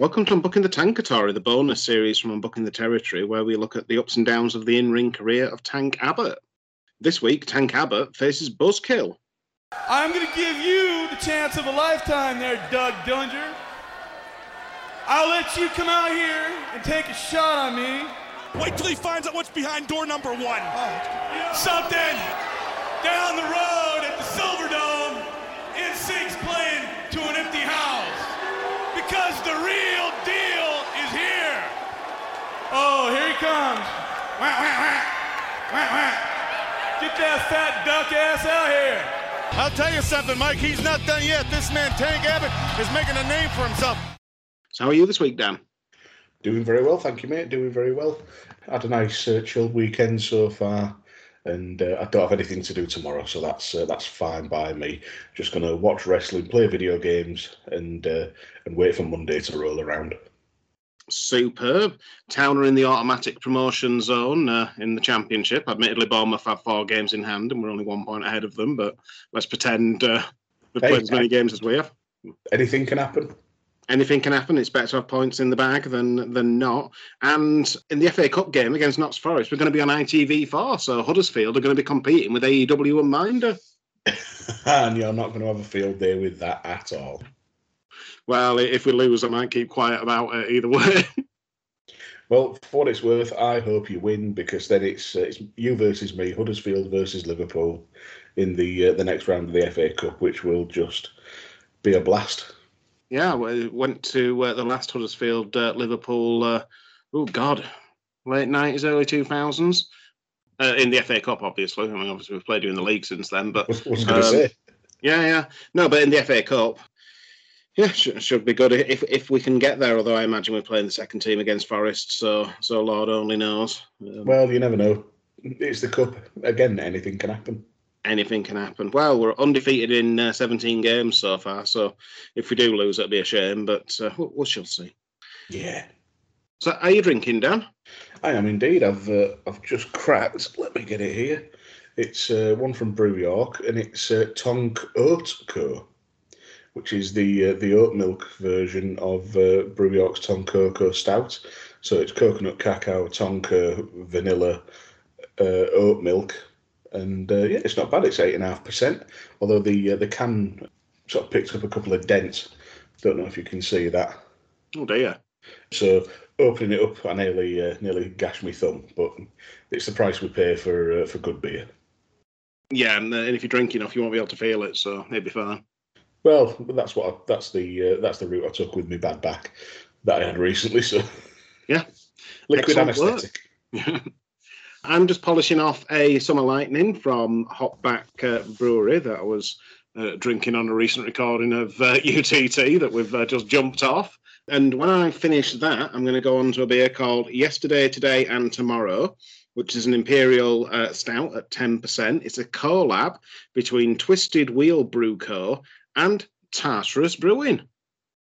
Welcome to Unbooking the Tankatory, the bonus series from Unbooking the Territory, where we look at the ups and downs of the in ring career of Tank Abbott. This week, Tank Abbott faces Buzzkill. I'm going to give you the chance of a lifetime there, Doug Dillinger. I'll let you come out here and take a shot on me. Wait till he finds out what's behind door number one. Oh, something down the road at the Silverdome, NSYNC's playing to an empty house because the real deal is here. Oh, here he comes. Wah, wah, wah. Wah, wah. Get that fat duck ass out here. I'll tell you something, Mike. He's not done yet. This man, Tank Abbott, is making a name for himself. So, how are you this week, Dan? Doing very well, thank you, mate. Doing very well. Had a nice uh, chilled weekend so far, and uh, I don't have anything to do tomorrow, so that's uh, that's fine by me. Just gonna watch wrestling, play video games, and uh, and wait for Monday to roll around. Superb. Town are in the automatic promotion zone uh, in the championship. Admittedly, Bournemouth have four games in hand, and we're only one point ahead of them. But let's pretend uh, we've Hey, played as many games as we have. Anything can happen. anything can happen. It's better to have points in the bag than than not. And in the FA Cup game against Notts Forest, we're going to be on ITV4. So Huddersfield are going to be competing with AEW and Minder. and you're not going to have a field day with that at all. Well, if we lose, I might keep quiet about it either way. Well, for what it's worth, I hope you win because then it's uh, it's you versus me, Huddersfield versus Liverpool, in the uh, the next round of the FA Cup, which will just be a blast. yeah, we went to uh, the last Huddersfield uh, Liverpool. Uh, oh God, late nineties, early two thousands. Uh, in the FA Cup, obviously. I mean, obviously we've played you in the league since then, but I was, was going to Um, say. Yeah, yeah. No, but in the FA Cup, yeah, should, should be good if if we can get there. Although I imagine we're playing the second team against Forest, so so Lord only knows. Um, Well, you never know. It's the cup again. Anything can happen. anything can happen. Well, we're undefeated in uh, 17 games so far, so if we do lose, it'll be a shame. But uh, we, we shall see. Yeah, So, are you drinking, Dan? I am indeed. I've uh, I've just cracked. Let me get it here. It's uh, one from Brew York, and it's uh, Tonk Oat Co, which is the uh, the oat milk version of uh, Brew York's Tonkoko Stout. So it's coconut cacao, tonka, vanilla, uh, oat milk, and uh, yeah, it's not bad. It's eight and a half percent. Although the uh, the can sort of picked up a couple of dents. Don't know if you can see that. Oh dear. So opening it up, I nearly uh, nearly gashed my thumb, but it's the price we pay for uh, for good beer. Yeah, and, uh, and if you're drinking enough, you won't be able to feel it, so it'll be fine. Well, that's what I, that's the uh, that's the route I took with my bad back that I had recently. So Yeah. liquid Excellent anaesthetic. I'm just polishing off a Summer Lightning from Hopback uh, Brewery that I was uh, drinking on a recent recording of uh, UTT that we've uh, just jumped off. And when I finish that, I'm going to go on to a beer called Yesterday, Today, and Tomorrow, which is an Imperial uh, Stout at 10%. It's a collab between Twisted Wheel Brew Co. and Tartarus Brewing.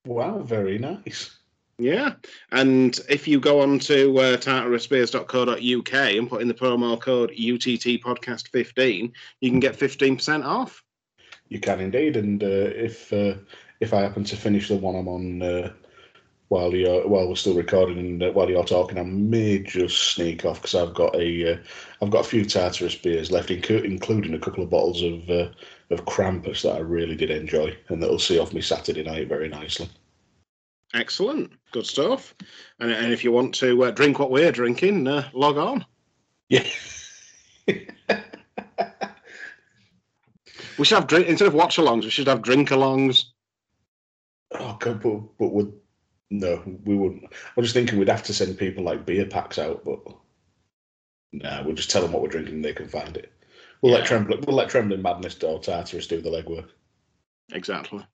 Wow, very nice. Yeah. And if you go on to uh, tartarusbeers.co.uk and put in the promo code UTT podcast 15, you can get 15% off. You can indeed, and uh, if uh, if I happen to finish the one I'm on uh, while you're while we're still recording and uh, while you're talking, I may just sneak off because I've got a uh, I've got a few Tartarus beers left, including a couple of bottles of uh, of Krampus that I really did enjoy, and that'll see off me Saturday night very nicely. Excellent. Good stuff. And, and if you want to uh, drink what we're drinking, uh, log on. Yeah. We should have drink instead of watch alongs, we should have drink alongs. Oh god, but but would no, we wouldn't. I was just thinking we'd have to send people like beer packs out, but nah, we'll just tell them what we're drinking and they can find it. We'll let. Trembling, we'll let Trembling Madness or Tartarus do the legwork. Exactly.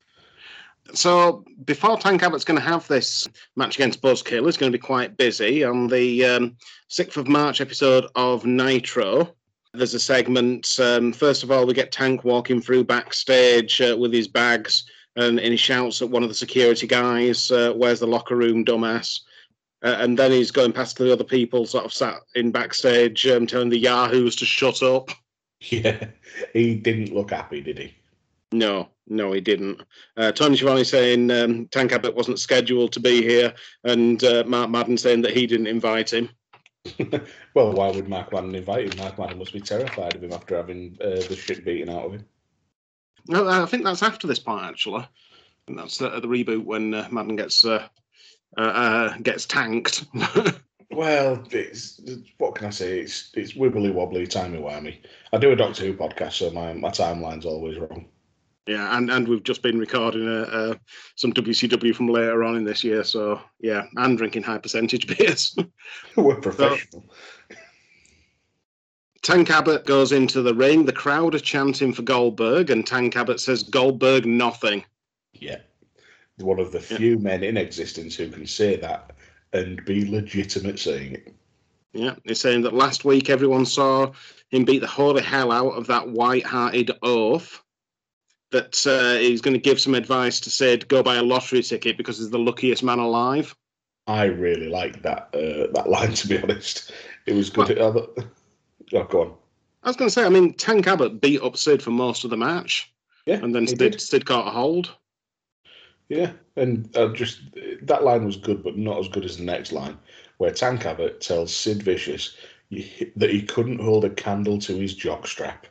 So before Tank Abbott's going to have this match against Buzzkill, he's going to be quite busy on the um, 6th of March episode of Nitro. There's a segment. Um, first of all, we get Tank walking through backstage uh, with his bags, and, and he shouts at one of the security guys, uh, "Where's the locker room, dumbass?" Uh, and then he's going past the other people, sort of sat in backstage, um, telling the yahoos to shut up. Yeah, he didn't look happy, did he? No, no, he didn't. Uh, Tony saying um, Tank Abbott wasn't scheduled to be here, and uh, Mark Madden saying that he didn't invite him. well, why would Mark Madden invite him? Mark Madden must be terrified of him after having uh, the shit beaten out of him. No, I think that's after this point, actually. And that's the, the reboot when uh, Madden gets uh, uh gets tanked. well, it's, what can I say? It's it's wibbly wobbly, timey wimey. I do a Doctor Who podcast, so my my timeline's always wrong. Yeah, and, and we've just been recording uh, uh, some WCW from later on in this year. So, yeah, and drinking high percentage beers. We're professional. So, Tank Abbott goes into the ring. The crowd are chanting for Goldberg, and Tank Abbott says, Goldberg nothing. Yeah. One of the few yeah. men in existence who can say that and be legitimate saying it. Yeah, he's saying that last week everyone saw him beat the holy hell out of that white hearted oaf that uh, he's going to give some advice to Sid go buy a lottery ticket because he's the luckiest man alive. I really like that uh, that line. To be honest, it was good. Well, oh, go on. I was going to say, I mean, Tank Abbott beat up Sid for most of the match. Yeah, and then Sid, Sid caught a hold. Yeah, and uh, just that line was good, but not as good as the next line, where Tank Abbott tells Sid Vicious that he couldn't hold a candle to his jockstrap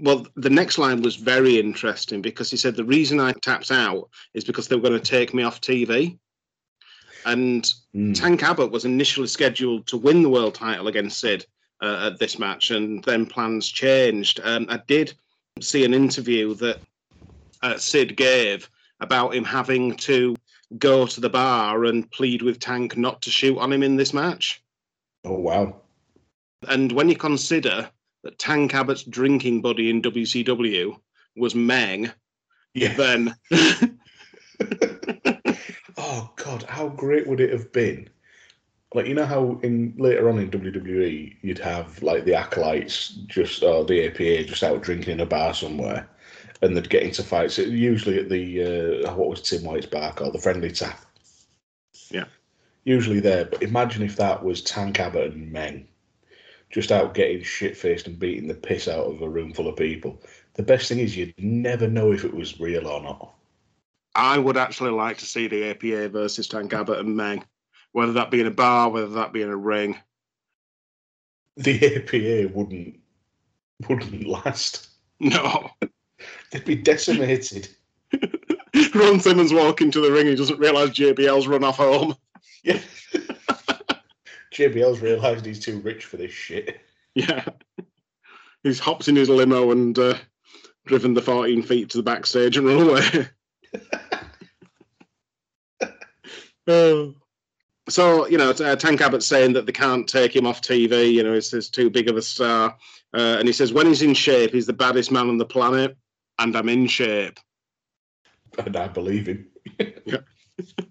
well, the next line was very interesting because he said the reason I tapped out is because they were going to take me off TV. And mm. Tank Abbott was initially scheduled to win the world title against Sid uh, at this match, and then plans changed. Um, I did see an interview that uh, Sid gave about him having to go to the bar and plead with Tank not to shoot on him in this match. Oh, wow. And when you consider that Tank Abbott's drinking buddy in WCW was Meng, yeah. then. oh God, how great would it have been? Like you know how in later on in WWE you'd have like the acolytes just or the APA just out drinking in a bar somewhere, and they'd get into fights. Usually at the uh, what was Tim White's bar called the Friendly Tap. Yeah. Usually there, but imagine if that was Tank Abbott and Meng just out getting shit faced and beating the piss out of a room full of people. The best thing is you'd never know if it was real or not. I would actually like to see the APA versus Tank Abbott and Meng, whether that be in a bar, whether that be in a ring. The APA wouldn't wouldn't last. No, they'd be decimated. Ron Simmons walking into the ring, he doesn't realise JBL's run off home. Yeah. JBL's realised he's too rich for this shit. Yeah. He's hopped in his limo and uh, driven the 14 feet to the backstage and run away. uh, so, you know, uh, Tank Abbott's saying that they can't take him off TV. You know, he's, he's too big of a star. Uh, and he says, when he's in shape, he's the baddest man on the planet. And I'm in shape. And I believe him. yeah.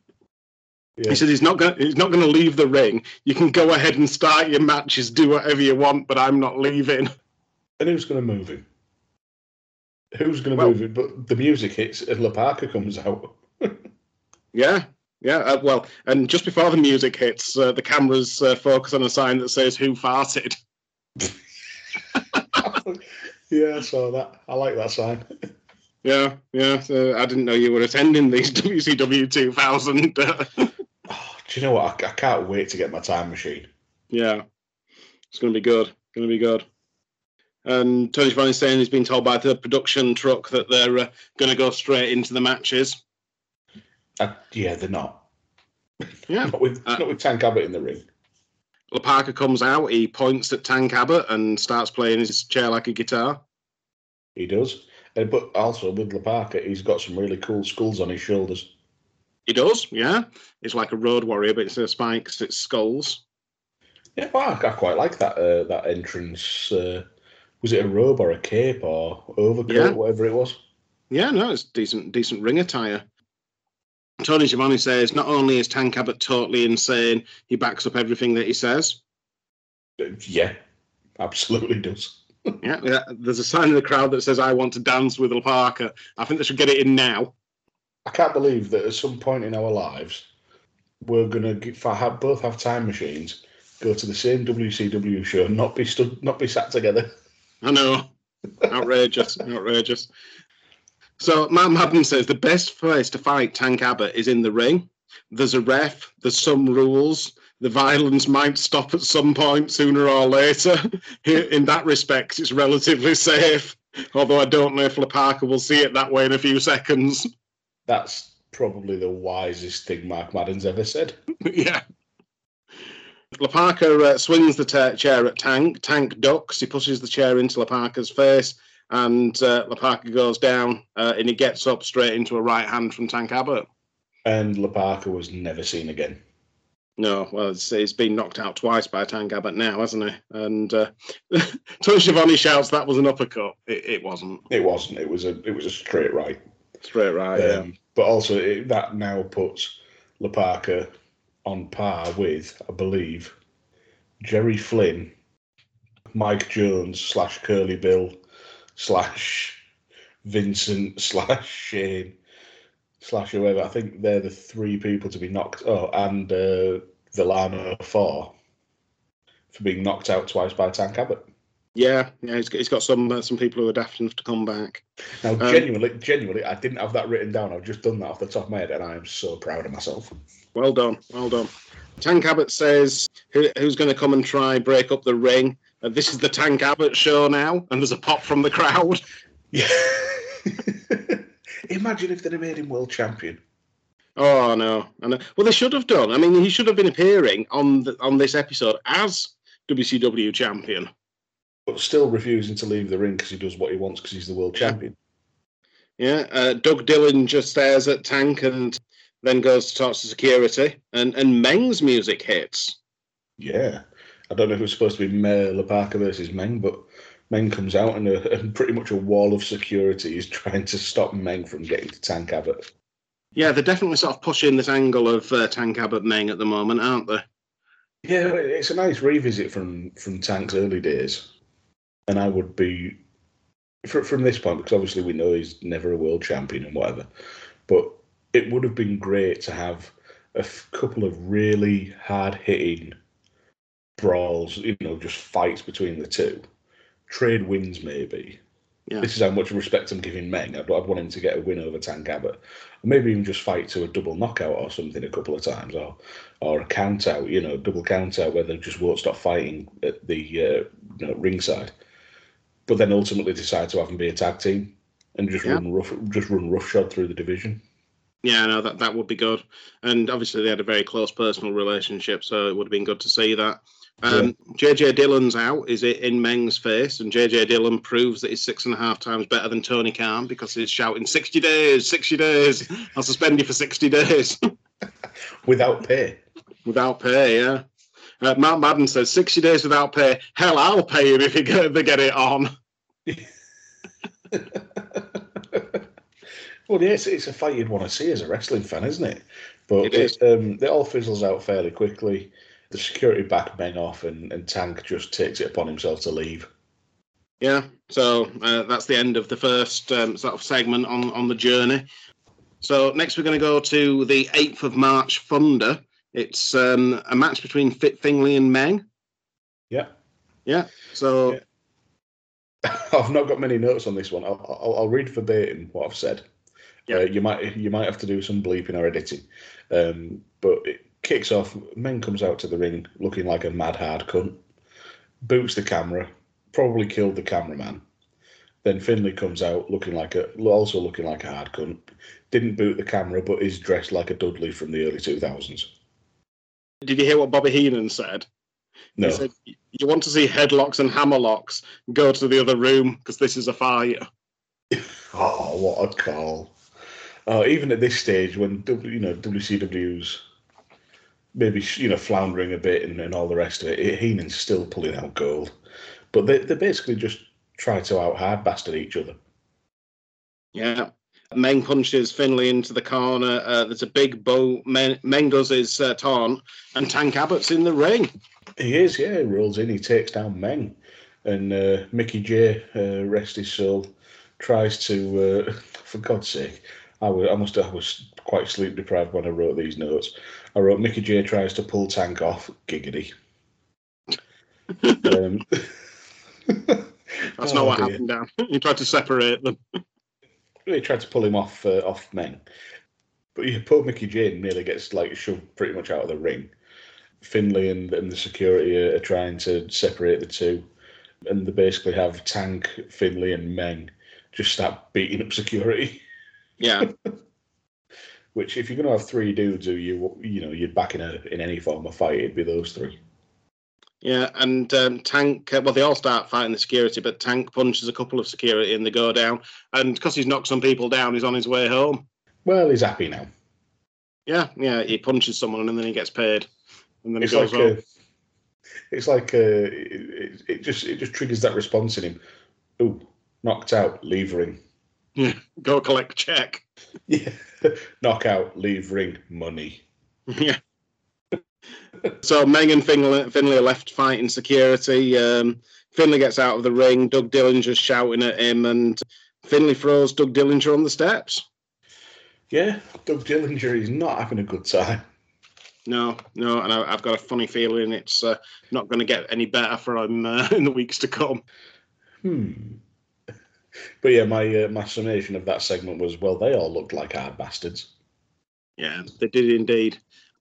Yeah. He said he's not going. He's not going to leave the ring. You can go ahead and start your matches, do whatever you want, but I'm not leaving. And who's going to move him? Who's going to well, move him? But the music hits and La Parka comes out. yeah, yeah. Uh, well, and just before the music hits, uh, the cameras uh, focus on a sign that says "Who farted." yeah, I saw that. I like that sign. Yeah, yeah. So I didn't know you were attending these WCW 2000. Do you know what? I, I can't wait to get my time machine. Yeah, it's going to be good. Going to be good. And Tony Schiavone's saying he's been told by the production truck that they're uh, going to go straight into the matches. Uh, yeah, they're not. Yeah, not with uh, not with Tank Abbott in the ring. La Parka comes out. He points at Tank Abbott and starts playing his chair like a guitar. He does, uh, but also with La Parka, he's got some really cool skulls on his shoulders. He does, yeah. It's like a road warrior, but instead of spikes, it's skulls. Yeah, well, I quite like that uh, that entrance. Uh, was it a robe or a cape or overcoat, yeah. whatever it was? Yeah, no, it's decent, decent ring attire. Tony Schiavone says not only is Tank Abbott totally insane, he backs up everything that he says. Yeah, absolutely does. yeah, yeah, there's a sign in the crowd that says, "I want to dance with La Parka." I think they should get it in now. I can't believe that at some point in our lives, we're gonna get, have, both have time machines, go to the same WCW show, not be stood, not be sat together. I know, outrageous, outrageous. So Matt Madden says the best place to fight Tank Abbott is in the ring. There's a ref. There's some rules. The violence might stop at some point sooner or later. In that respect, it's relatively safe. Although I don't know if Parker will see it that way in a few seconds. That's probably the wisest thing Mark Madden's ever said. yeah. La Parka uh, swings the ta- chair at Tank. Tank ducks. He pushes the chair into La Parka's face, and uh, goes down, uh, and he gets up straight into a right hand from Tank Abbott. And La Parka was never seen again. No, well, it's, it's been knocked out twice by Tank Abbott now, hasn't he? And uh, Tony Schiavone shouts that was an uppercut. It, it, wasn't. It wasn't. It was a it was a straight right. Straight right. Um, yeah. But also it, that now puts La Parka on par with, I believe, Jerry Flynn, Mike Jones slash Curly Bill slash Vincent slash Shane slash whoever. I think they're the three people to be knocked. Oh, and uh, Villano four for being knocked out twice by Tank Abbott. Yeah, yeah, he's got, he's got some uh, some people who are daft enough to come back. Now, um, genuinely, genuinely, I didn't have that written down. I've just done that off the top of my head, and I am so proud of myself. Well done, well done. Tank Abbott says, Who, "Who's going to come and try break up the ring?" Uh, this is the Tank Abbott show now, and there's a pop from the crowd. Yeah. Imagine if they'd have made him world champion. Oh no, I know. Well, they should have done. I mean, he should have been appearing on the, on this episode as WCW champion, but still refusing to leave the ring because he does what he wants because he's the world champion. Yeah, uh, Doug Dillon just stares at Tank and then goes to talk to security, and and Meng's music hits. Yeah, I don't know if it was supposed to be Mayor Parker versus Meng, but Meng comes out and, a, and pretty much a wall of security is trying to stop Meng from getting to Tank Abbott. Yeah, they're definitely sort of pushing this angle of uh, Tank Abbott Meng at the moment, aren't they? Yeah, it's a nice revisit from from Tank's early days, and I would be from this point because obviously we know he's never a world champion and whatever, but it would have been great to have a couple of really hard hitting brawls, you know, just fights between the two trade wins maybe. Yeah. This is how much respect I'm giving Meng. I'd, I'd want him to get a win over Tank Abbott, maybe even just fight to a double knockout or something a couple of times, or or a count out, you know, double count out where they just won't stop fighting at the uh, you know, ringside, but then ultimately decide to have them be a tag team and just yeah. run rough, just run roughshod through the division. Yeah, no, that that would be good. And obviously they had a very close personal relationship, so it would have been good to see that. Um, yeah. JJ Dillon's out. Is it in Meng's face? And JJ Dillon proves that he's six and a half times better than Tony Khan because he's shouting 60 days, 60 days. I'll suspend you for 60 days. without pay. Without pay, yeah. Uh, Matt Madden says 60 days without pay. Hell, I'll pay him if he get, they get it on. well, yes, it's, it's, a fight you'd want to see as a wrestling fan, isn't it? But it, it, um, it all fizzles out fairly quickly the security back Meng off, and, and Tank just takes it upon himself to leave. Yeah, so uh, that's the end of the first um, sort of segment on, on the journey. So next we're going to go to the 8th of March Thunder. It's um, a match between Fit Finlay and Meng. Yeah. Yeah. So yeah. I've not got many notes on this one. I'll, I'll, I'll read verbatim what I've said. Yeah. Uh, you might you might have to do some bleeping or editing, um, but it, kicks off. Meng comes out to the ring looking like a mad hard cunt. Boots the camera, probably killed the cameraman. Then Finlay comes out looking like a, also looking like a hard cunt. Didn't boot the camera, but is dressed like a Dudley from the early two thousands. Did you hear what Bobby Heenan said? No. He said, "You want to see headlocks and hammerlocks? Go to the other room because this is a fight." oh, what a call! Oh, even at this stage, when you know WCW's maybe you know floundering a bit and, and all the rest of it. Heenan's still pulling out gold, but they they basically just try to out hard bastard each other. Yeah. Meng punches Finlay into the corner. Uh, there's a big bow. Meng, Meng does his uh, taunt, and Tank Abbott's in the ring. He is, yeah. He rolls in, he takes down Meng, and uh, Mickey J, uh, rest his soul, tries to, uh, for God's sake, I, was, I must I was quite sleep deprived when I wrote these notes. I wrote Mickey J tries to pull tank off. Giggity. um, That's oh, not what dear. happened, Dan. You tried to separate them. they tried to pull him off uh, off Meng, but yeah, poor Mickey J nearly gets like shoved pretty much out of the ring. Finlay and, and the security are, are trying to separate the two, and they basically have Tank, Finlay, and Meng just start beating up security. Yeah. Which, if you're going to have three dudes who you you know you'd back in a in any form of fight, it'd be those three. Yeah, and um, Tank, uh, well, they all start fighting the security, but Tank punches a couple of security and they go down. And because he's knocked some people down, he's on his way home. Well, he's happy now. Yeah, yeah, he punches someone and then he gets paid. And then It's he goes like home. uh, it's like uh, it, it just it just triggers that response in him. Ooh, knocked out, leave ring. Go collect check. Yeah, knockout, leave ring, money. yeah. so Meng and Finlay, Finlay are left fighting security. Um, Finlay gets out of the ring. Doug Dillinger's shouting at him, and Finlay throws Doug Dillinger on the steps. Yeah, Doug Dillinger is not having a good time. No, no, and I, I've got a funny feeling it's uh, not going to get any better for him uh, in the weeks to come. Hmm. But yeah, my uh, my summation of that segment was well, they all looked like hard bastards. Yeah, they did indeed.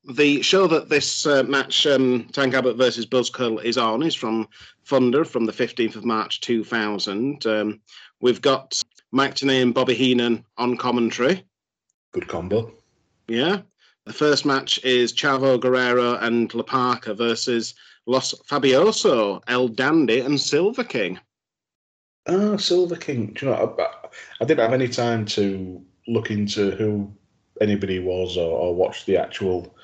The show that this uh, match, um, Tank Abbott versus Buzzkill, is on is from Thunder from the 15th of March 2000. Um, we've got Mike and Bobby Heenan on commentary. Good combo. Yeah. The first match is Chavo Guerrero and La Parka versus Los Fabulosos, El Dandy, and Silver King. Ah, Silver King. Do you know? I, I didn't have any time to look into who anybody was or, or watch the actual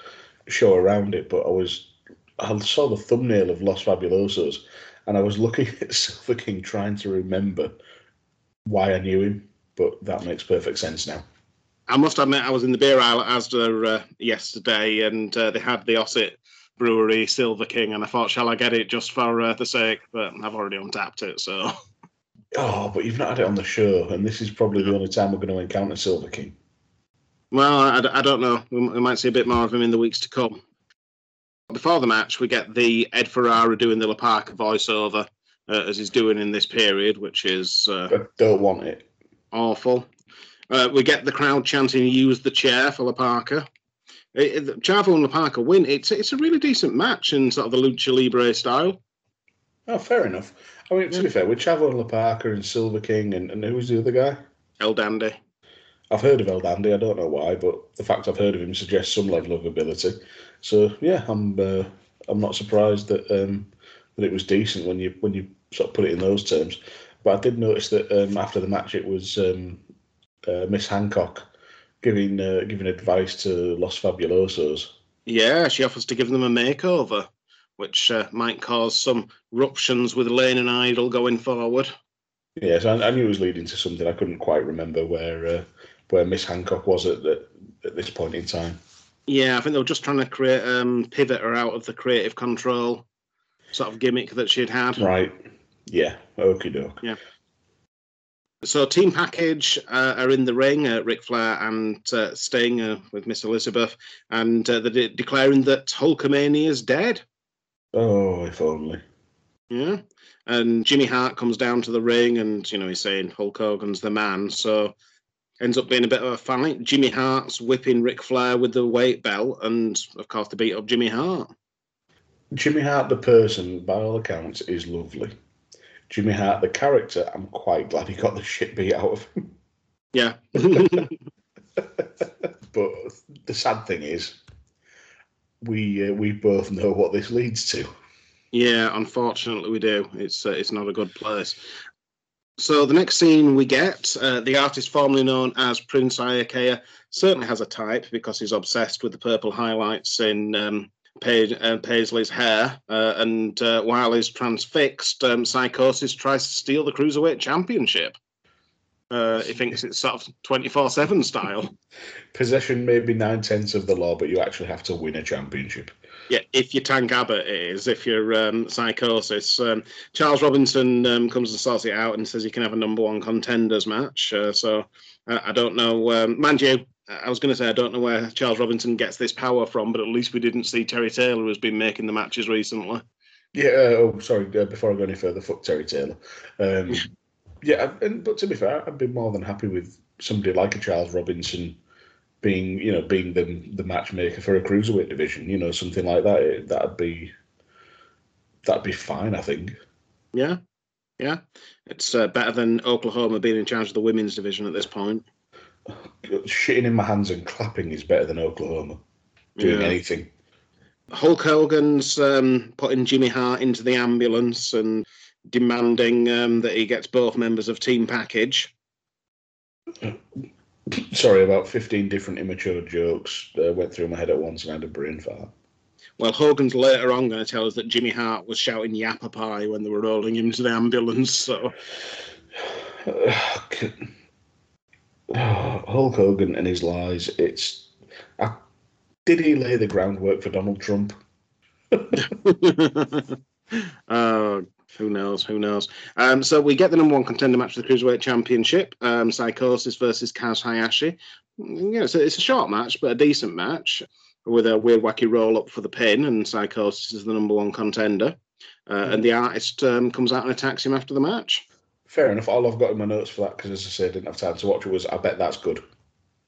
show around it, but I was I saw the thumbnail of Los Fabulosos, and I was looking at Silver King trying to remember why I knew him. But that makes perfect sense now. I must admit, I was in the beer aisle at Asda uh, yesterday, and uh, they had the Ossett Brewery Silver King, and I thought, shall I get it just for uh, the sake? But I've already untapped it, so Oh, but you've not had it on the show, and this is probably the only time we're going to encounter Silver King. well, I, I don't know. We, we might see a bit more of him in the weeks to come. Before the match, we get the Ed Ferrara doing the La Parka voiceover uh, as he's doing in this period, which is uh, I don't want it. awful. Uh, we get the crowd chanting "Use the chair" for La Parka. It, it, Chavo and La Parka win. It's it's a really decent match in sort of the lucha libre style. Oh, fair enough. I mean, to be fair, with Chavo and La Parka and Silver King, and, and who's the other guy? El Dandy. I've heard of El Dandy. I don't know why, but the fact I've heard of him suggests some level of ability. So yeah, I'm uh, I'm not surprised that um, that it was decent when you when you sort of put it in those terms. But I did notice that um, after the match, it was um, uh, Miss Hancock giving uh, giving advice to Los Fabulosos. Yeah, she offers to give them a makeover, which uh, might cause some ruptions with Lane and Idol going forward. Yes, I, I knew it was leading to something. I couldn't quite remember where uh, where Miss Hancock was at, at at this point in time. Yeah, I think they were just trying to create um, pivot her out of the creative control sort of gimmick that she'd had. Right. Yeah. Okie doke. Yeah. So Team Package uh, are in the ring, uh, Ric Flair and uh, Sting uh, with Miss Elizabeth, and uh, they're de- declaring that Hulkamania is dead. Oh, if only. Yeah. And Jimmy Hart comes down to the ring and, you know, he's saying Hulk Hogan's the man. So ends up being a bit of a fight. Jimmy Hart's whipping Ric Flair with the weight belt. And, of course, they beat up Jimmy Hart. Jimmy Hart, the person, by all accounts, is lovely. Jimmy Hart, the character, I'm quite glad he got the shit beat out of him. Yeah. But the sad thing is, we uh, we both know what this leads to. Yeah, unfortunately, we do. It's uh, it's not a good place. So the next scene we get, uh, the artist formerly known as Prince Iaukea certainly has a type because he's obsessed with the purple highlights in um, uh, Paisley's hair. Uh, and uh, while he's transfixed, um, Psychosis tries to steal the Cruiserweight Championship. Uh, he thinks it's sort of 24 7 style. Possession may be nine tenths of the law, but you actually have to win a championship. Yeah, if you're Tank Abbott, it is. If you're um, Psychosis, um, Charles Robinson um, comes and sorts it out and says you can have a number one contenders match. Uh, so uh, I don't know. Um, mind you, I was going to say I don't know where Charles Robinson gets this power from, but at least we didn't see Terry Taylor who's been making the matches recently. Yeah. Uh, oh, sorry. Uh, before I go any further, fuck Terry Taylor. Um, yeah, and, but to be fair, I'd be more than happy with somebody like a Charles Robinson being, you know, being the the matchmaker for a cruiserweight division, you know, something like that. That'd be that'd be fine, I think. Yeah, yeah, it's uh, better than Oklahoma being in charge of the women's division at this point. Shitting in my hands and clapping is better than Oklahoma doing Yeah. anything. Hulk Hogan's um, putting Jimmy Hart into the ambulance and demanding um, that he gets both members of Team Package. Sorry, about fifteen different immature jokes uh, went through my head at once, and I had a brain fart. Well, Hogan's later on going to tell us that Jimmy Hart was shouting yappa pie when they were rolling him to the ambulance. So, Hulk Hogan and his lies. It's I, did he lay the groundwork for Donald Trump? uh, who knows? Who knows? Um, so we get the number one contender match for the Cruiserweight Championship um, Psychosis versus Kaz Hayashi. Yeah, so it's a short match, but a decent match with a weird, wacky roll up for the pin, and Psychosis is the number one contender. Uh, and the artist um, comes out and attacks him after the match. Fair enough. All I've got in my notes for that, because as I say, I didn't have time to watch it, was I bet that's good.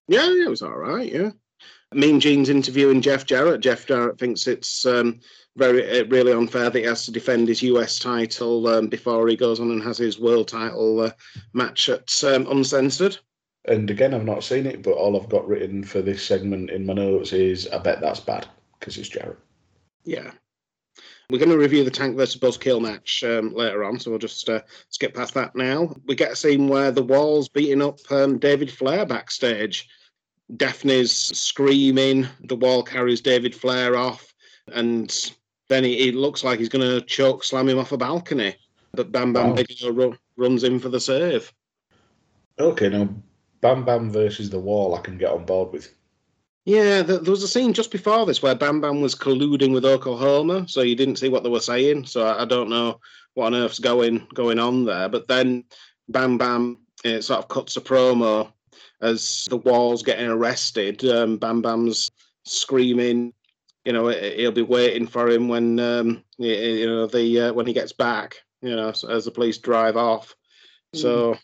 Yeah, yeah, it was all right. Yeah. Mean Gene's interviewing Jeff Jarrett. Jeff Jarrett thinks it's um, very uh, really unfair that he has to defend his US title um, before he goes on and has his world title uh, match at um, Uncensored. And again, I've not seen it, but all I've got written for this segment in my notes is I bet that's bad because it's Jarrett. Yeah. We're going to review the Tank versus Buzzkill match um, later on, so we'll just uh, skip past that now. We get a scene where the Wall's beating up um, David Flair backstage. Daphne's screaming. The Wall carries David Flair off, and then he, he looks like he's going to choke slam him off a balcony. But Bam Bam Wow. Bigelow ru- runs in for the save. Okay, now Bam Bam versus the Wall, I can get on board with. Yeah, th- there was a scene just before this where Bam Bam was colluding with Oklahoma, so you didn't see what they were saying. So I, don't know what on earth's going going on there. But then Bam Bam uh, sort of cuts a promo as the Wall's getting arrested. Um, Bam Bam's screaming, you know, he- he'll be waiting for him when um, you know the uh, when he gets back. You know, as- as the police drive off. So.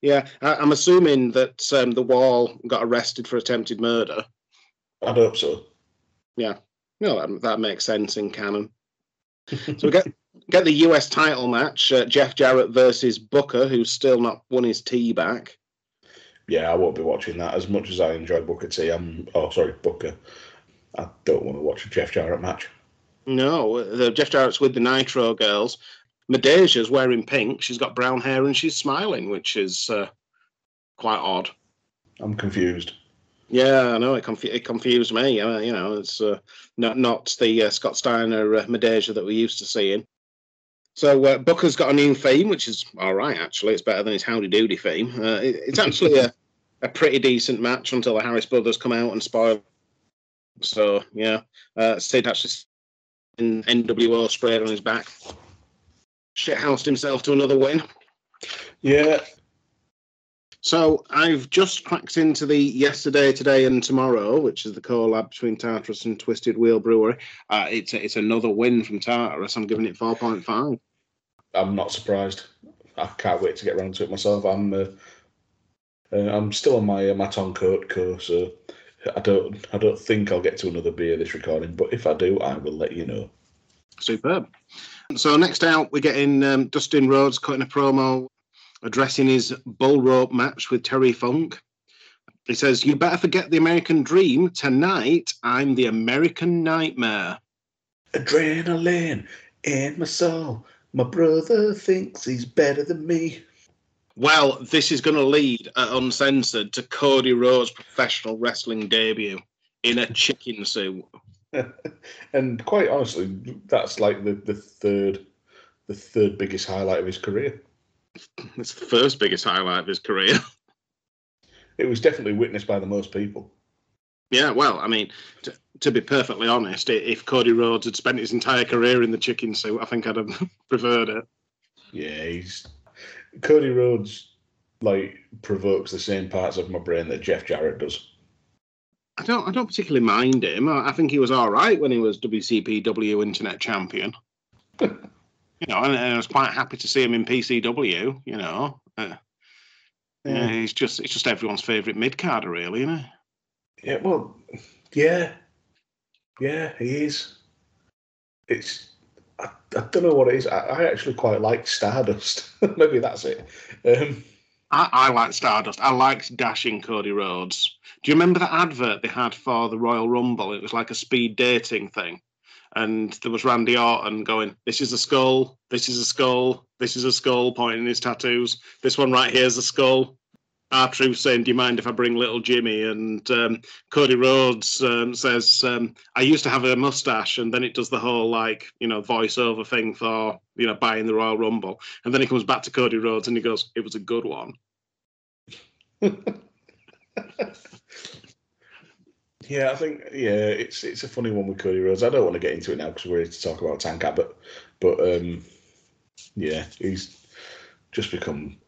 Yeah, I, I'm assuming that um, the Wall got arrested for attempted murder. I'd hope so. Yeah, no, that, that makes sense in canon. so we get get the US title match: uh, Jeff Jarrett versus Booker, who's still not won his tee back. Yeah, I won't be watching that as much as I enjoy Booker T. I'm oh sorry, Booker. I don't want to watch a Jeff Jarrett match. No, the Jeff Jarrett's with the Nitro girls. Midajah's wearing pink. She's got brown hair and she's smiling, which is uh, quite odd. I'm confused. Yeah, I know it, confu- it confused me. Uh, you know, it's uh, not not the uh, Scott Steiner uh, Midajah that we're used to seeing. So uh, Booker's got a new theme, which is all right. Actually, it's better than his Howdy Doody theme. Uh, it, it's actually a, a pretty decent match until the Harris brothers come out and spoil. So yeah, uh, Sid actually in NWO sprayed on his back. Shithoused himself to another win. Yeah, So I've just cracked into the yesterday, today, and tomorrow, which is the collab between Tartarus and Twisted Wheel Brewery. Uh, it's it's another win from Tartarus. I'm giving it four point five. I'm not surprised. I can't wait to get round to it myself. I'm uh, uh, I'm still on my uh, my Tonkoatko, so I don't I don't think I'll get to another beer this recording. But if I do, I will let you know. Superb. So next out, we're getting um, Dustin Rhodes cutting a promo addressing his bull rope match with Terry Funk. He says, "You better forget the American dream. Tonight, I'm the American nightmare." Adrenaline in my soul. My brother thinks he's better than me. Well, this is going to lead at Uncensored to Cody Rhodes' professional wrestling debut in a chicken suit. and quite honestly, that's like the, the third the third biggest highlight of his career. It's the first biggest highlight of his career. It was definitely witnessed by the most people. yeah, well, I mean, to, to be perfectly honest, if Cody Rhodes had spent his entire career in the chicken suit, I think I'd have preferred it. Yeah, he's Cody Rhodes like provokes the same parts of my brain that Jeff Jarrett does. I don't, I don't particularly mind him. I, I think he was all right when he was WCPW Internet Champion. you know, and, and I was quite happy to see him in PCW. You know, uh, Yeah, he's just it's just everyone's favourite mid carder, really, isn't he? Yeah, well, yeah, yeah, he is. It's I, I don't know what it is. I, I actually quite like Stardust. Maybe that's it. Um, I, I like Stardust. I liked dashing Cody Rhodes. Do you remember the advert they had for the Royal Rumble? It was like a speed dating thing. And there was Randy Orton going, This is a skull, this is a skull, this is a skull, pointing his tattoos. This one right here is a skull. R Truth saying, Do you mind if I bring little Jimmy? And um, Cody Rhodes um, says, um, I used to have a mustache. And then it does the whole, like, you know, voiceover thing for, you know, buying the Royal Rumble. And then he comes back to Cody Rhodes and he goes, It was a good one. yeah, I think yeah, it's it's a funny one with Cody Rhodes. I don't want to get into it now because we're here to talk about Tank Abbott, but um, yeah, he's just become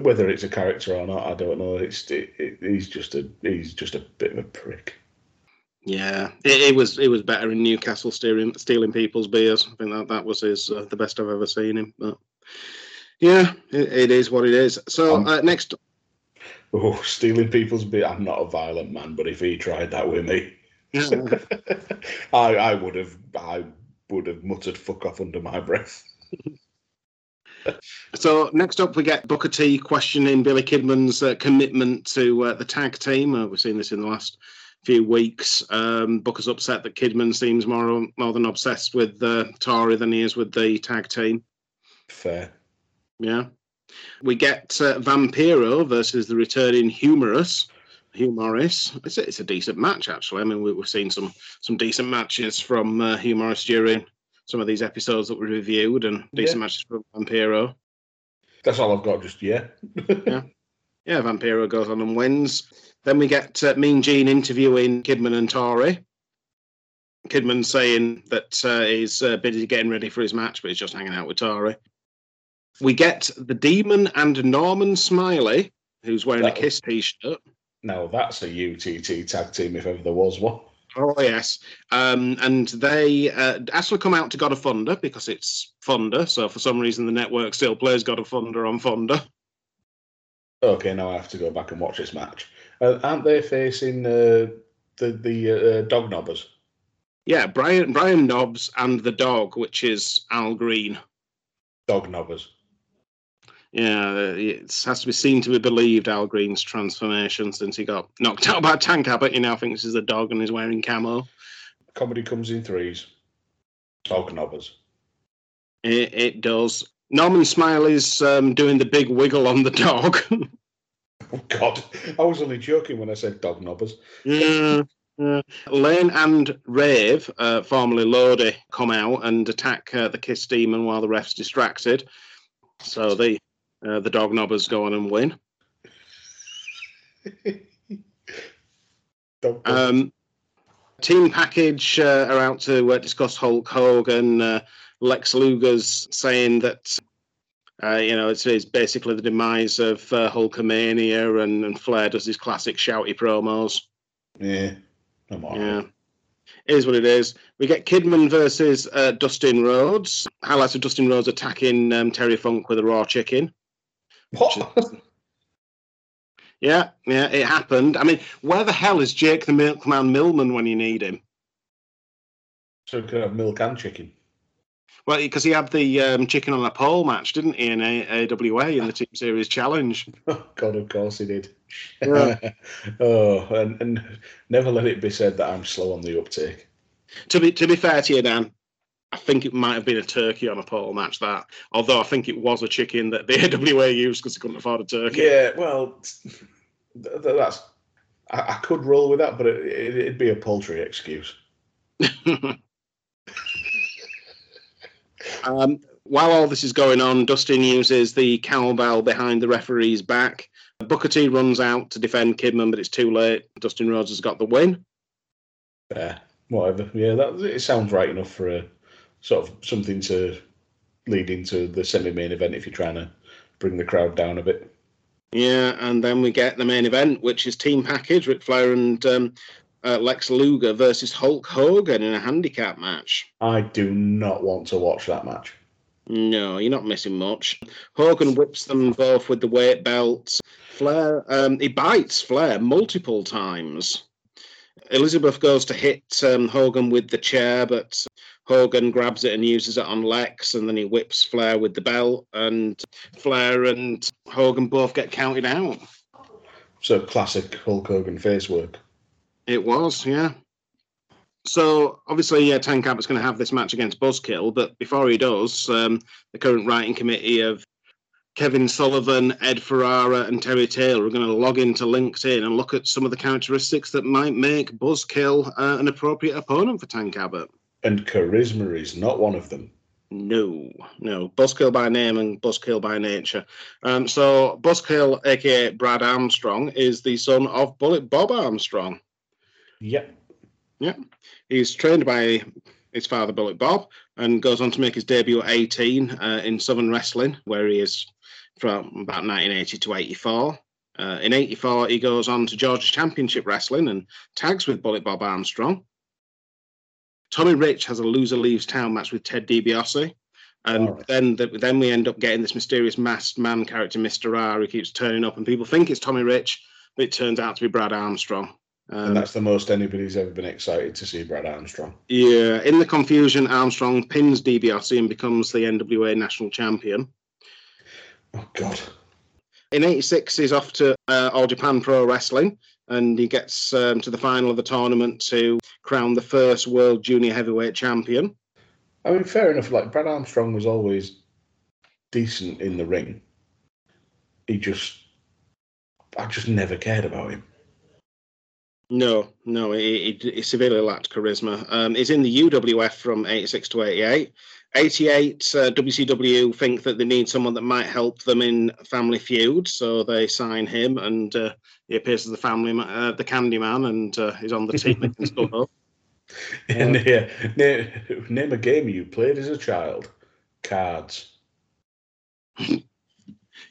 whether it's a character or not, I don't know. It's it, it, he's just a he's just a bit of a prick. Yeah, it, it was it was better in Newcastle stealing stealing people's beers. I think that that was his uh, the best I've ever seen him. But yeah, it, it is what it is. So Um, uh, next, Oh, stealing people's beer. I'm not a violent man, but if he tried that with me, I I would have I would have muttered "fuck off" under my breath. so next up we get Booker T questioning Billy Kidman's uh, commitment to uh, the tag team. Uh, we've seen this in the last few weeks. Um, Booker's upset that Kidman seems more more than obsessed with uh, Tori than he is with the tag team. Fair. Yeah. We get uh, Vampiro versus the returning Humorous. Hugh Morris. It's a, it's a decent match, actually. I mean, we, we've seen some some decent matches from uh, Hugh Morris during some of these episodes that we reviewed, and decent Yeah. matches from Vampiro. That's all I've got. Just yeah. Yeah, Vampiro goes on and wins. Then we get uh, Mean Gene interviewing Kidman and Tori. Kidman saying that uh, he's uh, busy getting ready for his match, but he's just hanging out with Tori. We get the Demon and Norman Smiley, who's wearing That- a Kiss t-shirt. Now that's a UTT tag team if ever there was one. Oh yes, um, and they uh, actually come out to God of Thunder because it's Thunder. So for some reason, the network still plays God of Thunder on Thunder. Okay, now I have to go back and watch this match. Uh, aren't they facing uh, the the uh, dog knobbers? Yeah, Brian Brian Knobbs and the dog, which is Al Green. Dog knobbers. Yeah, uh, it has to be seen to be believed. Al Green's transformation since he got knocked out by Tank Abbott, he now thinks he's a dog and is wearing camo. Comedy comes in threes. Dog knobbers. It, it does. Norman Smiley's um, doing the big wiggle on the dog. Oh God, I was only joking when I said dog knobbers. Yeah. yeah. Lane and Rave, uh, formerly Lodi, come out and attack uh, the Kiss Demon while the ref's distracted. So the uh, the dog knobbers go on and win. Um, team package uh, are out to uh, discuss Hulk Hogan. Uh, Lex Luger's saying that uh, you know it's, it's basically the demise of uh, Hulkamania, and, and Flair does his classic shouty promos. yeah, I'm all Yeah. right. It is what it is. We get Kidman versus uh, Dustin Rhodes. Highlights of Dustin Rhodes attacking um, Terry Funk with a raw chicken. What? Yeah, yeah, it happened. I mean, where the hell is Jake the Milkman Millman when you need him? so we can have milk and chicken. Well, because he had the um, chicken on a pole match, didn't he, in a- AWA in the Team Series Challenge? Oh God, of course he did. Yeah. oh, and, and never let it be said that I'm slow on the uptake. To be to be fair to you, Dan, I think it might have been a turkey on a pole match. That, although I think it was a chicken that the AWA used because they couldn't afford a turkey. Yeah, well, th- th- that's I, I could roll with that, but it, it, it'd be a paltry excuse. Um, while all this is going on, Dustin uses the cowbell behind the referee's back. Booker T runs out to defend Kidman, but it's too late. Dustin Rhodes has got the win. Yeah, whatever. Yeah, that it sounds right enough for a sort of something to lead into the semi-main event if you're trying to bring the crowd down a bit. Yeah, and then we get the main event, which is team package: Ric Flair and um, uh, Lex Luger versus Hulk Hogan in a handicap match. I do not want to watch that match. No, you're not missing much. Hogan whips them both with the weight belts. Flair, um, he bites Flair multiple times. Elizabeth goes to hit um, Hogan with the chair, but Hogan grabs it and uses it on Lex, and then he whips Flair with the belt, and Flair and Hogan both get counted out. So classic Hulk Hogan face work. It was, yeah. So obviously, yeah, Tank Abbott's going to have this match against Buzzkill, but before he does, um, the current writing committee of Kevin Sullivan, Ed Ferrara, and Terry Taylor are going to log into LinkedIn and look at some of the characteristics that might make Buzzkill uh, an appropriate opponent for Tank Abbott. And charisma is not one of them. No, no. Buzzkill by name and Buzzkill by nature. Um, so Buzzkill, aka Brad Armstrong, is the son of Bullet Bob Armstrong. Yep. Yep. He's trained by his father, Bullet Bob, and goes on to make his debut at 18 uh, in Southern Wrestling, where he is from about 1980 to 84. Uh, in 84, he goes on to Georgia Championship Wrestling and tags with Bullet Bob Armstrong. Tommy Rich has a loser leaves town match with Ted DiBiase. And Alright. then the, then we end up getting this mysterious masked man character, Mr. R, who keeps turning up, and people think it's Tommy Rich, but it turns out to be Brad Armstrong. Um, And that's the most anybody's ever been excited to see Brad Armstrong. yeah, in the confusion, Armstrong pins DiBiase and becomes the NWA national champion. Oh God. In '86, he's off to uh, All Japan Pro Wrestling, and he gets um, to the final of the tournament to crown the first World Junior Heavyweight Champion. I mean, fair enough. Like Brad Armstrong was always decent in the ring. He just, I just never cared about him. No, no, he, he, he severely lacked charisma. Um, he's in the UWF from 86 to 88. 88, uh, WCW think that they need someone that might help them in Family Feud, so they sign him, and uh, he appears as the family, ma- uh, the Candyman, and uh, he's on the team stuff up. And yeah, name, name a game you played as a child. Cards.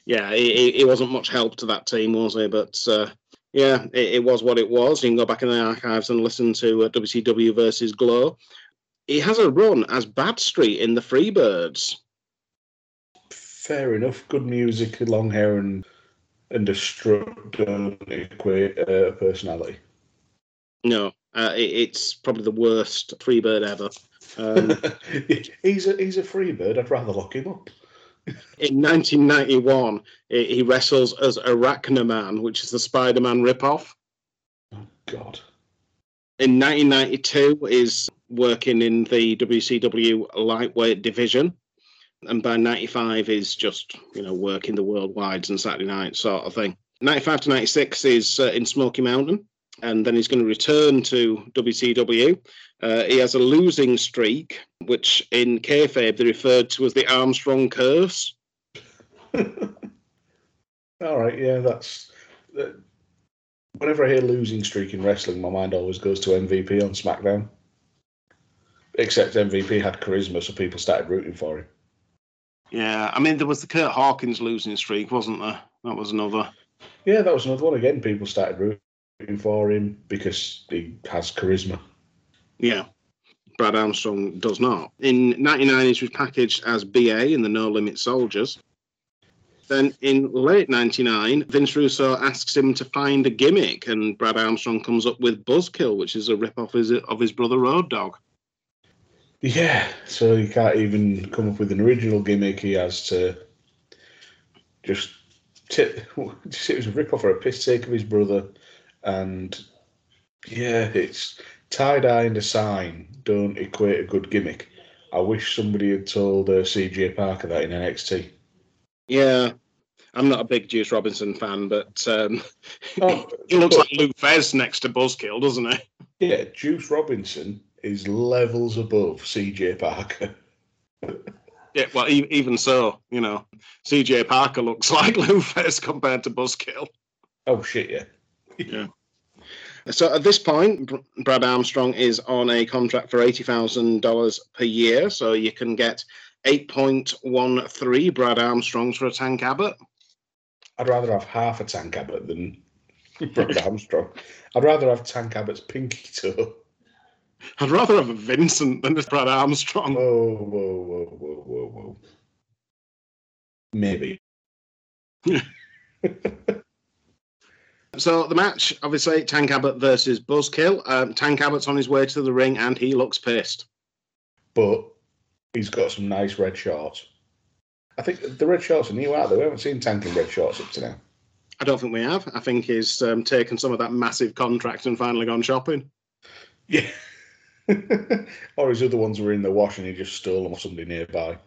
Yeah, he, he- wasn't much help to that team, was he? But uh, yeah, it, it was what it was. You can go back in the archives and listen to uh, WCW versus Glow. He has a run as Bad Street in the Freebirds. Fair enough. Good music, long hair, and and a strut don't equate uh, personality. No, uh, it, it's probably the worst Freebird ever. Um, he's a he's a free bird. I'd rather lock him up. in 1991, he, wrestles as Arachnaman, which is the Spider-Man ripoff. Oh God. In 1992, is working in the WCW lightweight division, and by 95 is just you know working the worldwides and Saturday night sort of thing. 95 to 96 is uh, in Smoky Mountain, and then he's going to return to WCW. Uh, he has a losing streak, which in kayfabe they referred to as the Armstrong curse. All right, yeah, that's. Uh, whenever I hear losing streak in wrestling, my mind always goes to MVP on SmackDown. Except MVP had charisma, so people started rooting for him. Yeah, I mean there was the Kurt Hawkins losing streak, wasn't there? That was another. Yeah, that was another one. Again, people started rooting for him because he has charisma. Yeah. Brad Armstrong does not. In 99, he was packaged as BA in the No Limit Soldiers. Then in late 99, Vince Russo asks him to find a gimmick, and Brad Armstrong comes up with Buzzkill, which is a rip off of his brother Road Dog. Yeah, so he can't even come up with an original gimmick. He has to just tip. Just, it was a rip off or a piss take of his brother, and yeah, it's tie dye and a sign don't equate a good gimmick. I wish somebody had told uh, CJ Parker that in NXT. Yeah, I'm not a big Juice Robinson fan, but um, Oh, he looks like Lou Thesz next to Buzzkill, doesn't he? Yeah, Juice Robinson is levels above CJ Parker. Yeah, well, e- even so, you know, CJ Parker looks like Lou Thesz compared to Buzzkill. Oh shit, yeah. Yeah. So at this point, Brad Armstrong is on a contract for eighty thousand dollars per year. So you can get eight point one three Brad Armstrongs for a Tank Abbott. I'd rather have half a Tank Abbott than Brad Armstrong. I'd rather have Tank Abbott's pinky toe. I'd rather have a Vincent than a Brad Armstrong. Whoa, whoa, whoa, whoa, whoa, whoa. Maybe. So the match, obviously, Tank Abbott versus Buzzkill. Um, Tank Abbott's on his way to the ring and he looks pissed. But he's got some nice red shorts. I think the red shorts are new out there. We haven't seen Tank in red shorts up to now. I don't think we have. I think he's um, taken some of that massive contract and finally gone shopping. Yeah. or his other ones were in the wash and he just stole them or somebody nearby.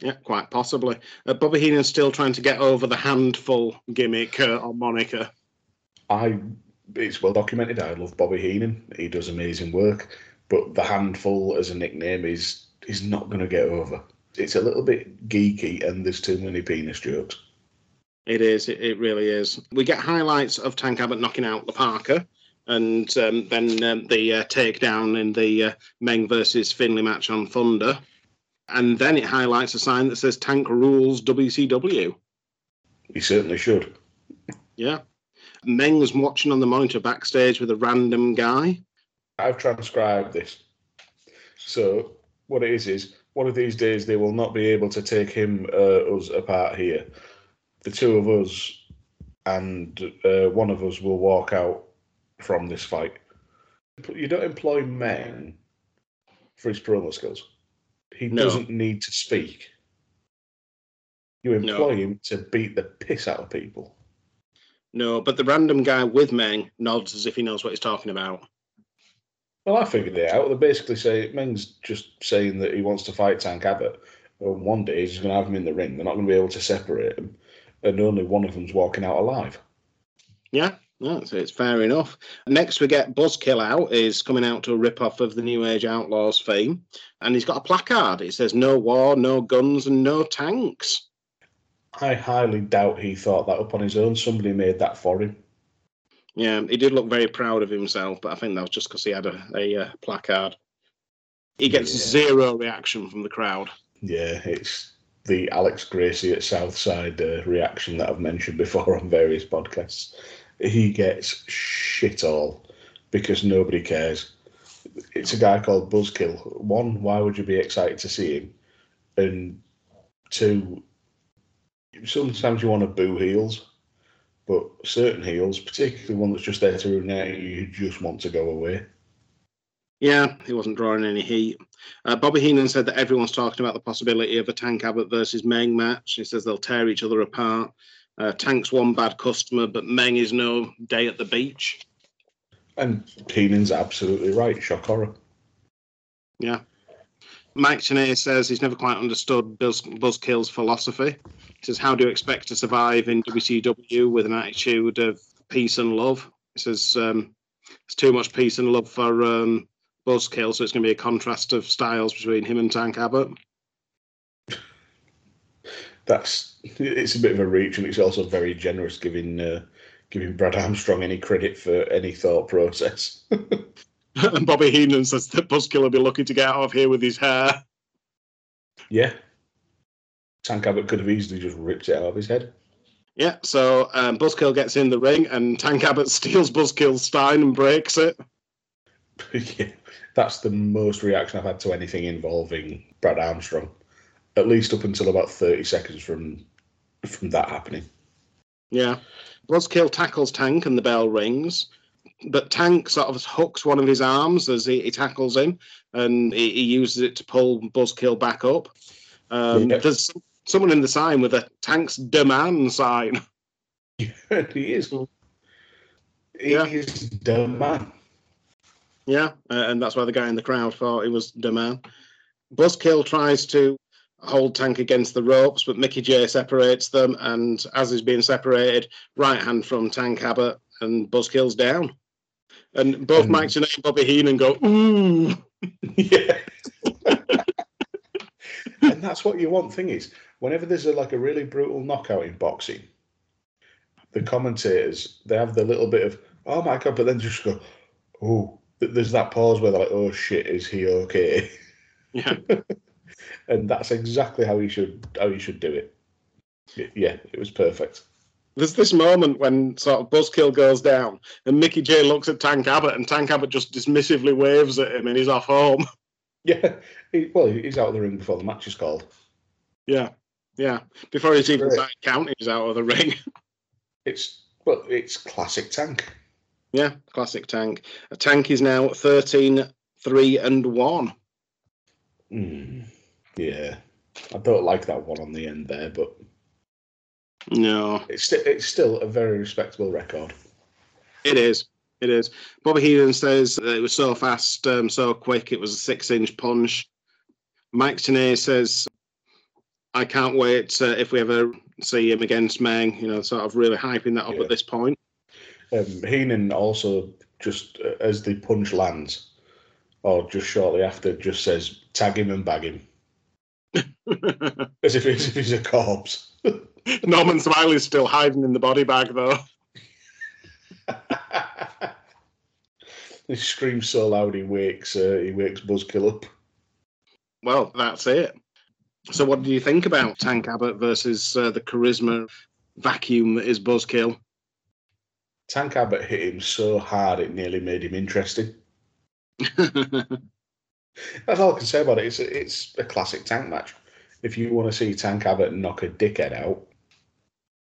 Yeah, quite possibly. Uh, Bobby Heenan's still trying to get over the handful gimmick uh, on moniker. I it's well documented. I love Bobby Heenan. He does amazing work, but the handful as a nickname is is not going to get over. It's a little bit geeky, and there's too many penis jokes. It is. It, it really is. We get highlights of Tank Abbott knocking out the Parka, and um, then um, the uh, takedown in the uh, Meng versus Finlay match on Thunder, and then it highlights a sign that says Tank rules WCW. He certainly should. Yeah. Meng was watching on the monitor backstage with a random guy. I've transcribed this. So what it is is one of these days they will not be able to take him uh, us apart here. The two of us and uh, one of us will walk out from this fight. You don't employ Meng for his promo skills. He No. doesn't need to speak. You employ him to beat the piss out of people. No, but the random guy with Meng nods as if he knows what he's talking about. Well, I figured it out. They basically say Meng's just saying that he wants to fight Tank Abbott. And one day he's going to have him in the ring. They're not going to be able to separate him, and only one of them's walking out alive. Yeah, no, so it's fair enough. Next, we get Buzzkill out, is coming out to a rip off of the New Age Outlaws theme, and he's got a placard. It says, No war, no guns, and no tanks. I highly doubt he thought that up on his own. Somebody made that for him. Yeah, he did look very proud of himself, but I think that was just because he had a, a uh, placard. He gets Yeah. zero reaction from the crowd. Yeah, it's the Alex Gracie at Southside uh, reaction that I've mentioned before on various podcasts. He gets shit all because nobody cares. It's a guy called Buzzkill. One, why would you be excited to see him? And two, sometimes you want to boo heels, but certain heels, particularly one that's just there to ruin you, you just want to go away. Yeah, he wasn't drawing any heat. Uh, Bobby Heenan said that everyone's talking about the possibility of a Tank Abbott versus Meng match. He says they'll tear each other apart. Uh, Tank's one bad customer, but Meng is no day at the beach. And Heenan's absolutely right. Shock horror. Yeah. Mike Tenay says he's never quite understood Buzz, Buzzkill's philosophy. He says, How do you expect to survive in WCW with an attitude of peace and love? He says, um, There's too much peace and love for um, Buzzkill, so it's going to be a contrast of styles between him and Tank Abbott. That's it's a bit of a reach, and it's also very generous giving uh, giving Brad Armstrong any credit for any thought process. and Bobby Heenan says that Buzzkill will be lucky to get out of here with his hair. yeah, Tank Abbott could have easily just ripped it out of his head. Yeah, so um, Buzzkill gets in the ring, and Tank Abbott steals Buzzkill's stein and breaks it. yeah, that's the most reaction I've had to anything involving Brad Armstrong, at least up until about thirty seconds from from that happening. Yeah. Buzzkill tackles Tank and the bell rings. But Tank sort of hooks one of his arms as he, he tackles him and he, he uses it to pull Buzzkill back up. Um, Yeah. There's someone in the sign with a Tank's demand sign. And he is. He Yeah. is the man. Yeah, uh, and that's why the guy in the crowd thought he was the man. Buzzkill tries to hold Tank against the ropes, but Mickey J separates them, and as he's being separated, right hand from Tank Abbott, and Buzzkill's down. And both And- Mike and Bobby Heenan go, ooh. Yeah. and that's what you want. Thing is, whenever there's a, like a really brutal knockout in boxing, the commentators they have the little bit of oh my god, but then just go oh. There's that pause where they're like, "Oh shit, is he okay?" Yeah. and that's exactly how he should how he should do it. Yeah, it was perfect. There's this moment when sort of Buzzkill goes down, and Mickey J looks at Tank Abbott, and Tank Abbott just dismissively waves at him, and he's off home. Yeah, he, well, he's out of the ring before the match is called. Yeah. Yeah, before he's even started counting, he's out of the ring. It's well, it's classic tank. yeah, classic tank. A tank is now 13, 3 and 1. Mm, yeah, I don't like that one on the end there, but No, it's sti- it's still a very respectable record. it is. It is. Bobby Heenan says it was so fast, um, so quick, it was a six inch punch. Mike Tenay says, I can't wait uh, if we ever see him against Meng, you know, sort of really hyping that up Yeah. at this point. Um, Heenan also just uh, as the punch lands, or just shortly after, just says tag him and bag him, as if, as if he's a corpse. Norman Smiley's still hiding in the body bag, though. he screams so loud he wakes uh, he wakes Buzzkill up. Well, that's it. So, what do you think about Tank Abbott versus uh, the charisma vacuum that is Buzzkill? Tank Abbott hit him so hard it nearly made him interesting. That's all I can say about it. It's a, it's a classic tank match. If you want to see Tank Abbott knock a dickhead out,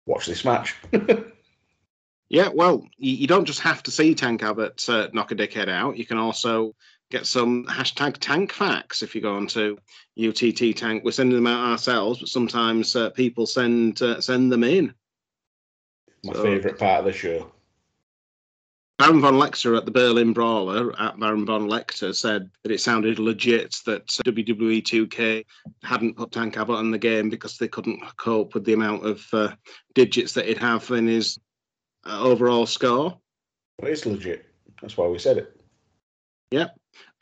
watch this match. yeah, well, you, don't just have to see Tank Abbott uh, knock a dickhead out. You can also get some hashtag tank facts if you go onto UTT Tank. We're sending them out ourselves, but sometimes uh, people send uh, send them in. My So- favourite part of the show. Baron von Lecter at the Berlin Brawler at Baron von Lecter said that it sounded legit that WWE 2K hadn't put Tank Abbott in the game because they couldn't cope with the amount of uh, digits that he'd have in his uh, overall score. But it's legit. That's why we said it.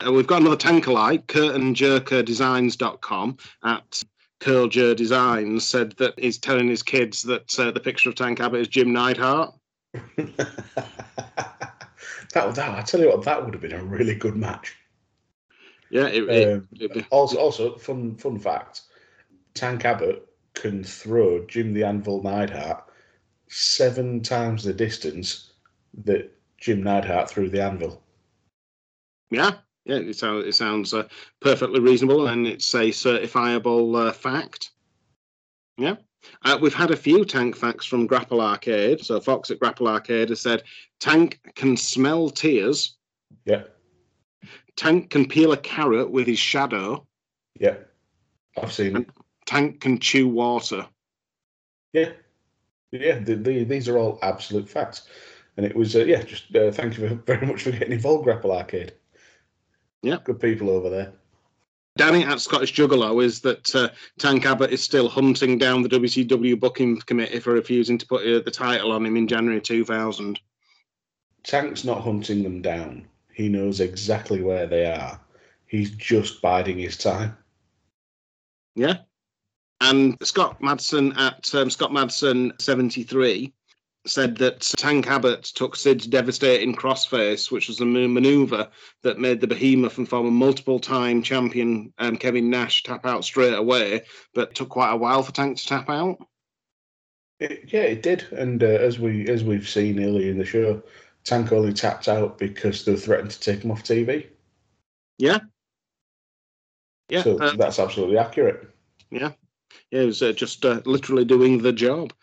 Uh, we've got another tank alike, curtainjerkerdesigns.com at Curljer Designs said that he's telling his kids that uh, the picture of Tank Abbott is Jim Neidhart. that, that I tell you what, that would have been a really good match. Yeah, it, it, Um, be- also, also fun fun fact: Tank Abbott can throw Jim the Anvil Neidhart seven times the distance that Jim Neidhart threw the anvil. Yeah, yeah, it sounds it sounds uh, perfectly reasonable, and it's a certifiable uh, fact. Yeah, uh, we've had a few tank facts from Grapple Arcade. So Fox at Grapple Arcade has said Tank can smell tears. Yeah, Tank can peel a carrot with his shadow. yeah, I've seen it. Tank can chew water. Yeah, yeah. The, the, these are all absolute facts, and it was uh, yeah. Just uh, thank you very much for getting involved, Grapple Arcade. Yeah. good people over there. Danny at Scottish Juggalo is that uh, Tank Abbott is still hunting down the WCW booking committee for refusing to put uh, the title on him in January 2000. Tank's not hunting them down. He knows exactly where they are. He's just biding his time. Yeah. And Scott Madsen at um, Scott Madsen 73 said that Tank Abbott took Sid's devastating crossface, which was a maneuver that made the behemoth and former multiple time champion um, Kevin Nash tap out straight away, but took quite a while for Tank to tap out. It, yeah, it did. And uh, as we as we've seen earlier in the show, Tank only tapped out because they threatened to take him off TV. Yeah. Yeah. so uh, that's absolutely accurate. Yeah, it was uh, just uh, literally doing the job.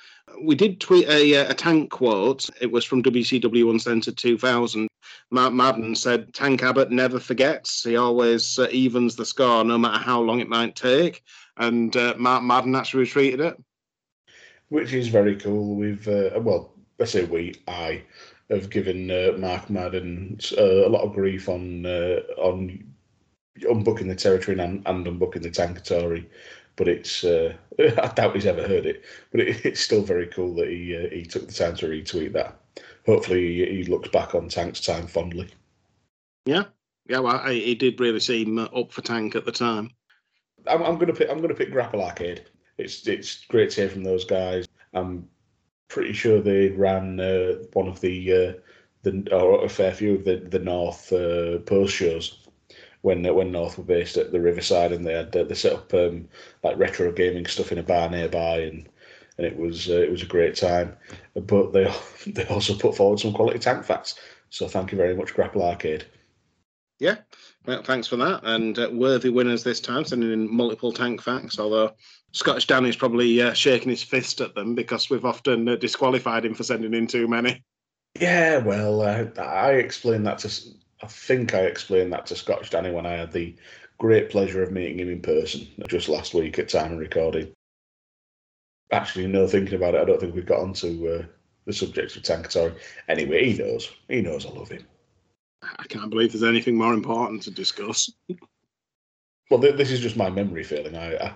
We did tweet a, uh, a tank quote. It was from WCW Uncensored 2000. Mark Madden said, Tank Abbott never forgets. He always uh, evens the score, no matter how long it might take. And uh, Mark Madden actually retweeted it. which is very cool. We've uh, well, I say we, I have given uh, Mark Madden uh, a lot of grief on on unbooking the territory and, and unbooking the Tankatori, but it's uh, I doubt he's ever heard it. But it, it's still very cool that he uh, he took the time to retweet that. Hopefully, he, he looks back on Tank's time fondly. Yeah. Yeah, well, I, he did really seem uh, up for Tank at the time. I'm, I'm gonna pick. I'm gonna pick Grapple Arcade. It's it's great to hear from those guys. I'm pretty sure they ran uh, one of the uh, the or a fair few of the the North uh, post shows when uh, when North were based at the Riverside, and they had uh, they set up um, like retro gaming stuff in a bar nearby, and and it was uh, it was a great time. But they they also put forward some quality tank facts. So thank you very much, Grapple Arcade. Yeah. Well, thanks for that. And uh, worthy winners this time, sending in multiple tank facts, although Scottish Danny's probably uh, shaking his fist at them because we've often uh, disqualified him for sending in too many. Yeah, well, uh, I explained that to. I think I explained that to Scottish Danny when I had the great pleasure of meeting him in person just last week at time of recording. Actually, no, thinking about it, I don't think we got onto uh, the subject of Tankatori. Anyway, he knows. He knows I love him. I can't believe there's anything more important to discuss. Well, th- this is just my memory feeling. I,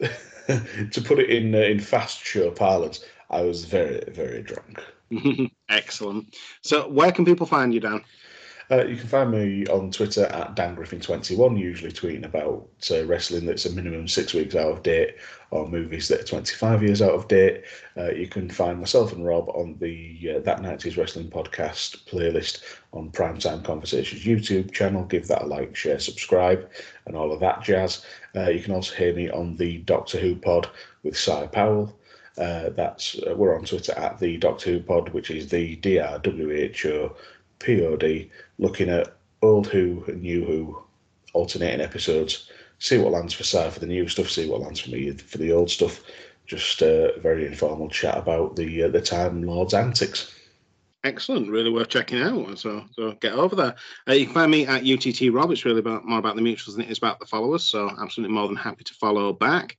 I to put it in uh, in fast show parlance, I was very very drunk. Excellent. So, where can people find you, Dan? Uh, you can find me on Twitter at Dan Griffin21, usually tweeting about uh, wrestling that's a minimum six weeks out of date or movies that are 25 years out of date. Uh, you can find myself and Rob on the uh, That 90s Wrestling Podcast playlist on Primetime Conversations YouTube channel. Give that a like, share, subscribe, and all of that jazz. Uh, you can also hear me on the Doctor Who pod with Cy Powell. Uh, that's uh, we're on Twitter at the Doctor Who Pod, which is the D R W H O P O D, looking at old Who and new Who, alternating episodes. See what lands for Si for the new stuff. See what lands for me for the old stuff. Just a very informal chat about the uh, the Time Lord's antics. Excellent, really worth checking out. So, so get over there. Uh, you can find me at UTT Rob. It's really about more about the mutuals than it is about the followers. So, absolutely more than happy to follow back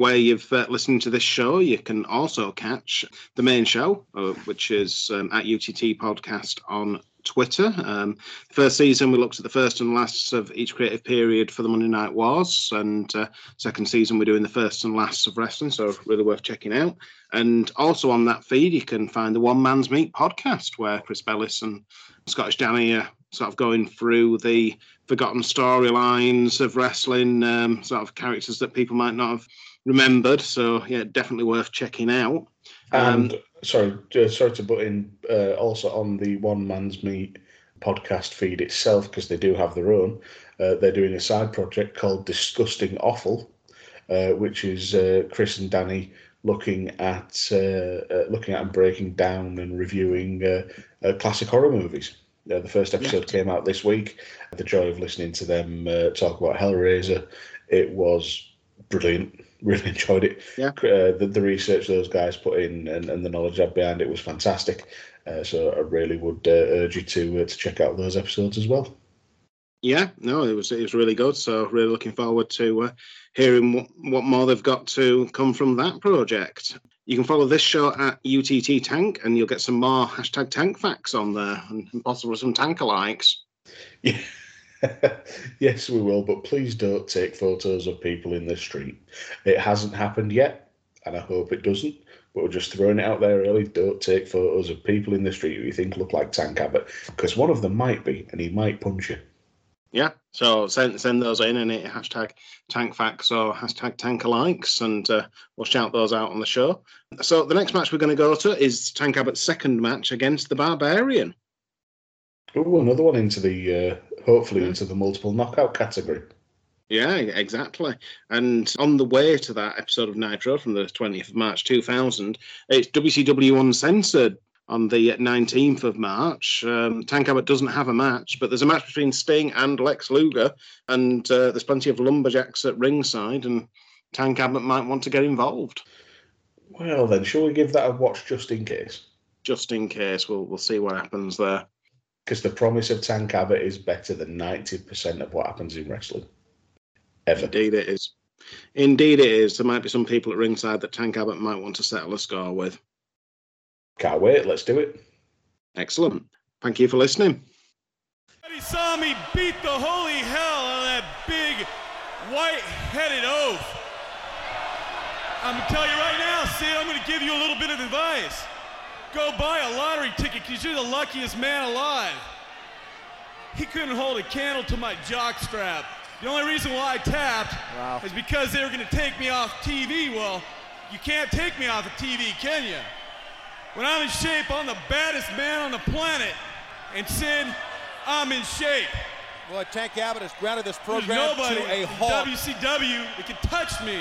where you've uh, listened to this show, you can also catch the main show, uh, which is um, at UTT Podcast on Twitter. Um, first season, we looked at the first and last of each creative period for the Monday Night Wars, and uh, second season, we're doing the first and last of wrestling, so really worth checking out. And also on that feed, you can find the One Man's Meat podcast, where Chris Bellis and Scottish Danny are sort of going through the forgotten storylines of wrestling, um, sort of characters that people might not have remembered. So yeah, definitely worth checking out. Um, and sorry, sorry to put in uh, also on the One Man's Meat podcast feed itself because they do have their own. Uh, they're doing a side project called Disgusting Offal, uh, which is uh, Chris and Danny looking at uh, uh, looking at and breaking down and reviewing classic horror movies. the first episode yeah. came out this week. The joy of listening to them talk about Hellraiser. It was brilliant. Really enjoyed it. Yeah. Uh, the, the research those guys put in and, and the knowledge I had behind it was fantastic. Uh, so I really would uh, urge you to uh, to check out those episodes as well. Yeah, no, it was it was really good. So really looking forward to uh, hearing what, what more they've got to come from that project. You can follow this show at UTT Tank, and you'll get some more hashtag Tank facts on there, and possibly some tanker likes. Yeah. yes, we will, but please don't take photos of people in the street. It hasn't happened yet, and I hope it doesn't. But we're just throwing it out there early. Don't take photos of people in the street who you think look like Tank Abbott, because one of them might be, and he might punch you. Yeah, so send send those in and it hashtag tank facts or hashtag tanker likes, and uh, we'll shout those out on the show. So the next match we're going to go to is Tank Abbott's second match against the Barbarian. Oh, another one into the uh, hopefully into the multiple knockout category. Yeah, exactly. And on the way to that episode of Nitro from the 20th of March 2000, it's WCW Uncensored on the 19th of March. Um, Tank Abbott doesn't have a match, but there's a match between Sting and Lex Luger, and uh, there's plenty of lumberjacks at ringside, and Tank Abbott might want to get involved. Well, then, shall we give that a watch just in case? Just in case, we'll we'll see what happens there because the promise of Tank Abbott is better than 90% of what happens in wrestling. Ever. Indeed, it is. Indeed, it is. There might be some people at ringside that Tank Abbott might want to settle a score with. Can't wait. Let's do it. Excellent. Thank you for listening. He saw me beat the holy hell out of that big white-headed oaf. I'm gonna tell you right now, Sid, I'm gonna give you a little bit of advice. Go buy a lottery ticket because you're the luckiest man alive. He couldn't hold a candle to my jock strap. The only reason why I tapped wow. is because they were going to take me off TV. Well, you can't take me off of TV, can you? When I'm in shape, I'm the baddest man on the planet. And Sid, I'm in shape. Well, Tank Abbott has grounded this program There's nobody to a halt. WCW that can touch me.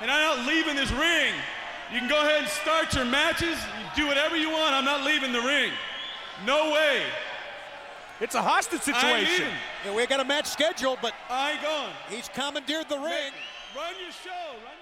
And I'm not leaving this ring. You can go ahead and start your matches. You do whatever you want. I'm not leaving the ring. No way. It's a hostage situation. Yeah, we got a match scheduled, but I ain't going. he's commandeered the ring. Run your show. Run your